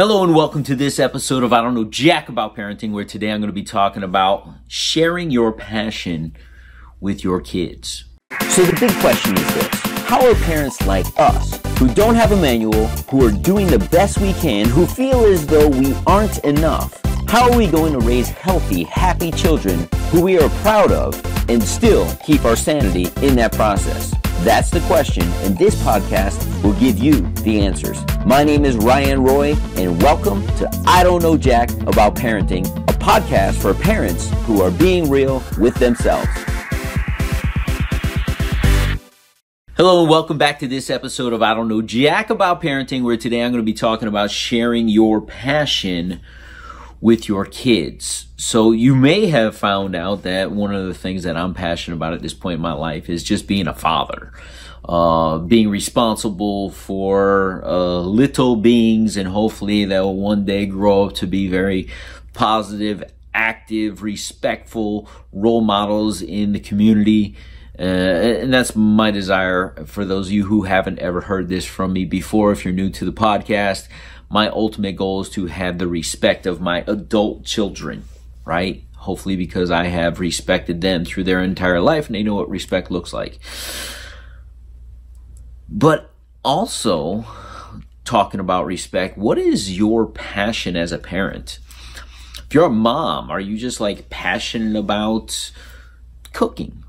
Hello and welcome to this episode of I Don't Know Jack About Parenting, where today I'm going to be talking about sharing your passion with your kids. So the big question is this How are parents like us, who don't have a manual, who are doing the best we can, who feel as though we aren't enough, how are we going to raise healthy, happy children who we are proud of and still keep our sanity in that process? That's the question, and this podcast will give you the answers. My name is Ryan Roy, and welcome to I Don't Know Jack About Parenting, a podcast for parents who are being real with themselves. Hello and welcome back to this episode of I Don't Know Jack About Parenting, where today I'm going to be talking about sharing your passion with your kids. So you may have found out that one of the things that I'm passionate about at this point in my life is just being a father. Uh, being responsible for uh, little beings, and hopefully they'll one day grow up to be very positive, active, respectful role models in the community. Uh, and that's my desire for those of you who haven't ever heard this from me before. If you're new to the podcast, my ultimate goal is to have the respect of my adult children, right? Hopefully, because I have respected them through their entire life and they know what respect looks like. But also, talking about respect, what is your passion as a parent? If you're a mom, are you just like passionate about cooking?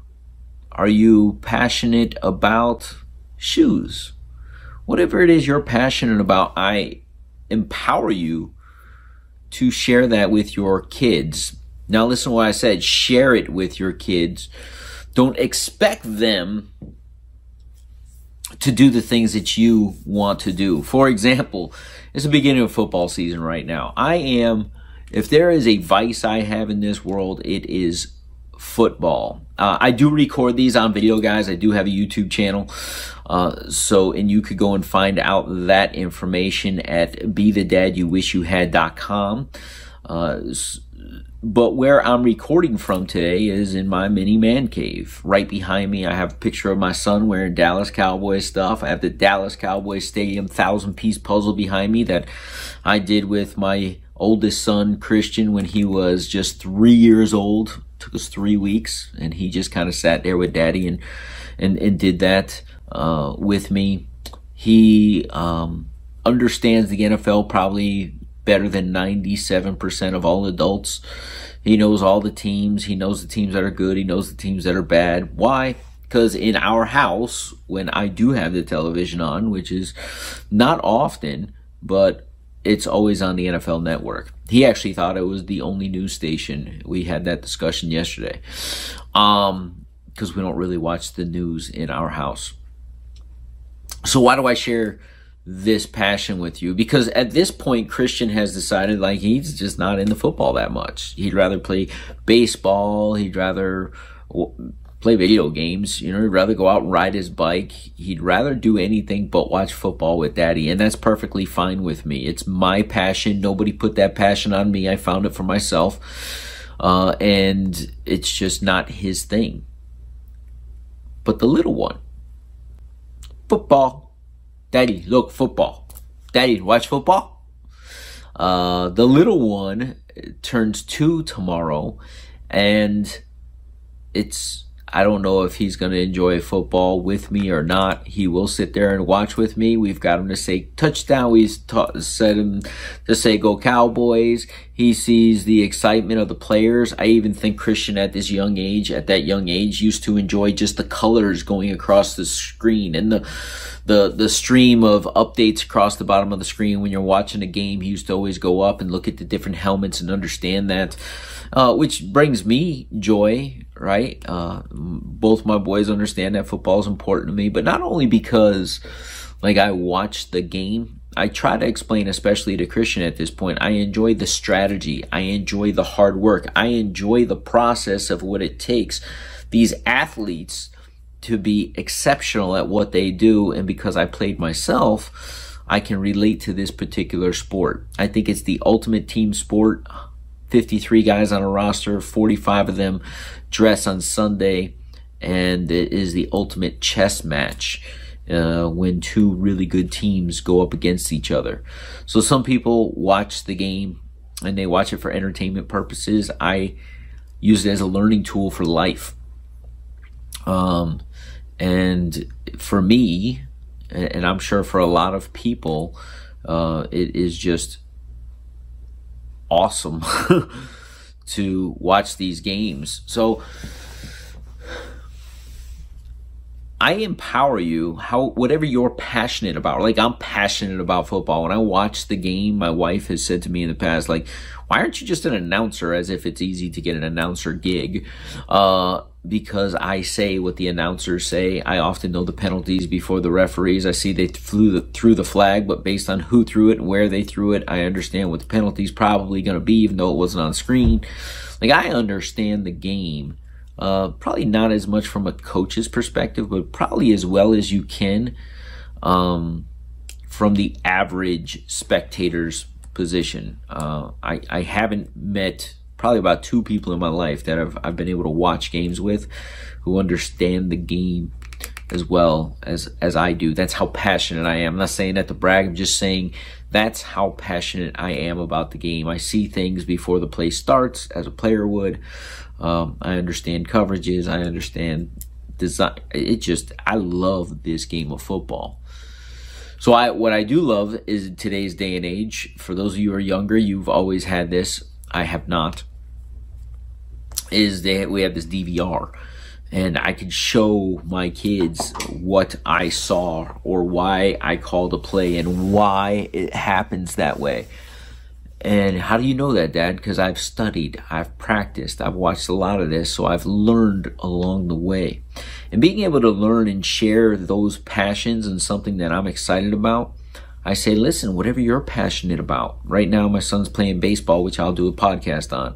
Are you passionate about shoes? Whatever it is you're passionate about, I empower you to share that with your kids. Now, listen to what I said share it with your kids. Don't expect them to do the things that you want to do. For example, it's the beginning of football season right now. I am, if there is a vice I have in this world, it is football. Uh, I do record these on video, guys. I do have a YouTube channel. Uh, so, and you could go and find out that information at be the dad you wish you had.com. Uh, but where I'm recording from today is in my mini man cave. Right behind me, I have a picture of my son wearing Dallas Cowboys stuff. I have the Dallas Cowboys Stadium thousand piece puzzle behind me that I did with my oldest son, Christian, when he was just three years old. Took us three weeks, and he just kind of sat there with daddy and, and, and did that uh, with me. He um, understands the NFL probably better than 97% of all adults. He knows all the teams. He knows the teams that are good. He knows the teams that are bad. Why? Because in our house, when I do have the television on, which is not often, but it's always on the NFL network. He actually thought it was the only news station. We had that discussion yesterday. Um, because we don't really watch the news in our house. So why do I share this passion with you? Because at this point, Christian has decided like he's just not into football that much. He'd rather play baseball. He'd rather play video games. You know, he'd rather go out and ride his bike. He'd rather do anything but watch football with daddy. And that's perfectly fine with me. It's my passion. Nobody put that passion on me. I found it for myself. Uh, and it's just not his thing. But the little one, football. Daddy, look, football. Daddy, watch football. Uh, the little one turns two tomorrow, and it's I don't know if he's going to enjoy football with me or not. He will sit there and watch with me. We've got him to say touchdown. We've taught, said him to say go Cowboys. He sees the excitement of the players. I even think Christian at this young age, at that young age, used to enjoy just the colors going across the screen and the the the stream of updates across the bottom of the screen when you're watching a game. He used to always go up and look at the different helmets and understand that, uh, which brings me joy. Right, uh, both my boys understand that football is important to me, but not only because like I watch the game. I try to explain, especially to Christian at this point, I enjoy the strategy. I enjoy the hard work. I enjoy the process of what it takes. These athletes to be exceptional at what they do. And because I played myself, I can relate to this particular sport. I think it's the ultimate team sport. 53 guys on a roster, 45 of them dress on Sunday, and it is the ultimate chess match. uh, when two really good teams go up against each other. So some people watch the game and they watch it for entertainment purposes. I use it as a learning tool for life. Um, and for me, and I'm sure for a lot of people, uh, it is just awesome to watch these games. So I empower you how whatever you're passionate about. Like I'm passionate about football. When I watch the game, my wife has said to me in the past, like, why aren't you just an announcer? As if it's easy to get an announcer gig. Uh, because I say what the announcers say. I often know the penalties before the referees. I see they flew the, threw the flag, but based on who threw it and where they threw it, I understand what the penalty's probably going to be, even though it wasn't on screen. Like I understand the game uh, probably not as much from a coach's perspective, but probably as well as you can um, from the average spectator's position. Uh, I, I haven't met probably about two people in my life that I've, I've been able to watch games with who understand the game as well as as I do. That's how passionate I am. I'm not saying that to brag. I'm just saying that's how passionate I am about the game. I see things before the play starts, as a player would. Um, I understand coverages. I understand design. It just I love this game of football. So I what I do love is today's day and age. For those of you who are younger, you've always had this. I have not. Is that we have this DVR, and I can show my kids what I saw or why I called a play and why it happens that way. And how do you know that, Dad? Because I've studied, I've practiced, I've watched a lot of this, so I've learned along the way. And being able to learn and share those passions and something that I'm excited about, I say, listen, whatever you're passionate about. Right now, my son's playing baseball, which I'll do a podcast on.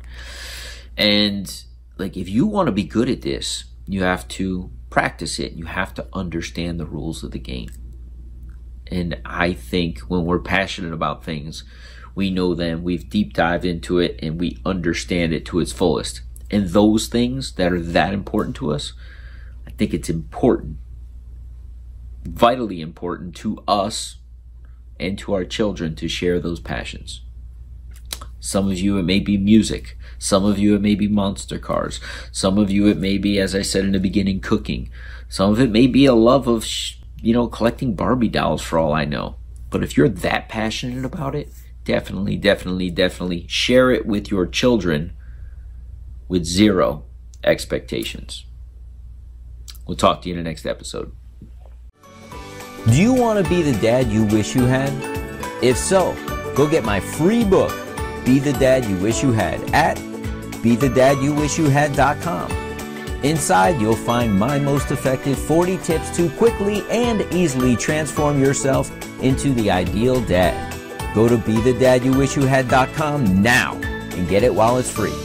And like, if you want to be good at this, you have to practice it. You have to understand the rules of the game. And I think when we're passionate about things, we know them, we've deep dived into it, and we understand it to its fullest. And those things that are that important to us, I think it's important, vitally important to us and to our children to share those passions. Some of you, it may be music. Some of you, it may be monster cars. Some of you, it may be, as I said in the beginning, cooking. Some of it may be a love of, you know, collecting Barbie dolls for all I know. But if you're that passionate about it, definitely, definitely, definitely share it with your children with zero expectations. We'll talk to you in the next episode. Do you want to be the dad you wish you had? If so, go get my free book, Be the Dad You Wish You Had, at BeTheDadYouWishYouHad.com. Inside, you'll find my most effective 40 tips to quickly and easily transform yourself into the ideal dad. Go to BeTheDadYouWishYouHad.com now and get it while it's free.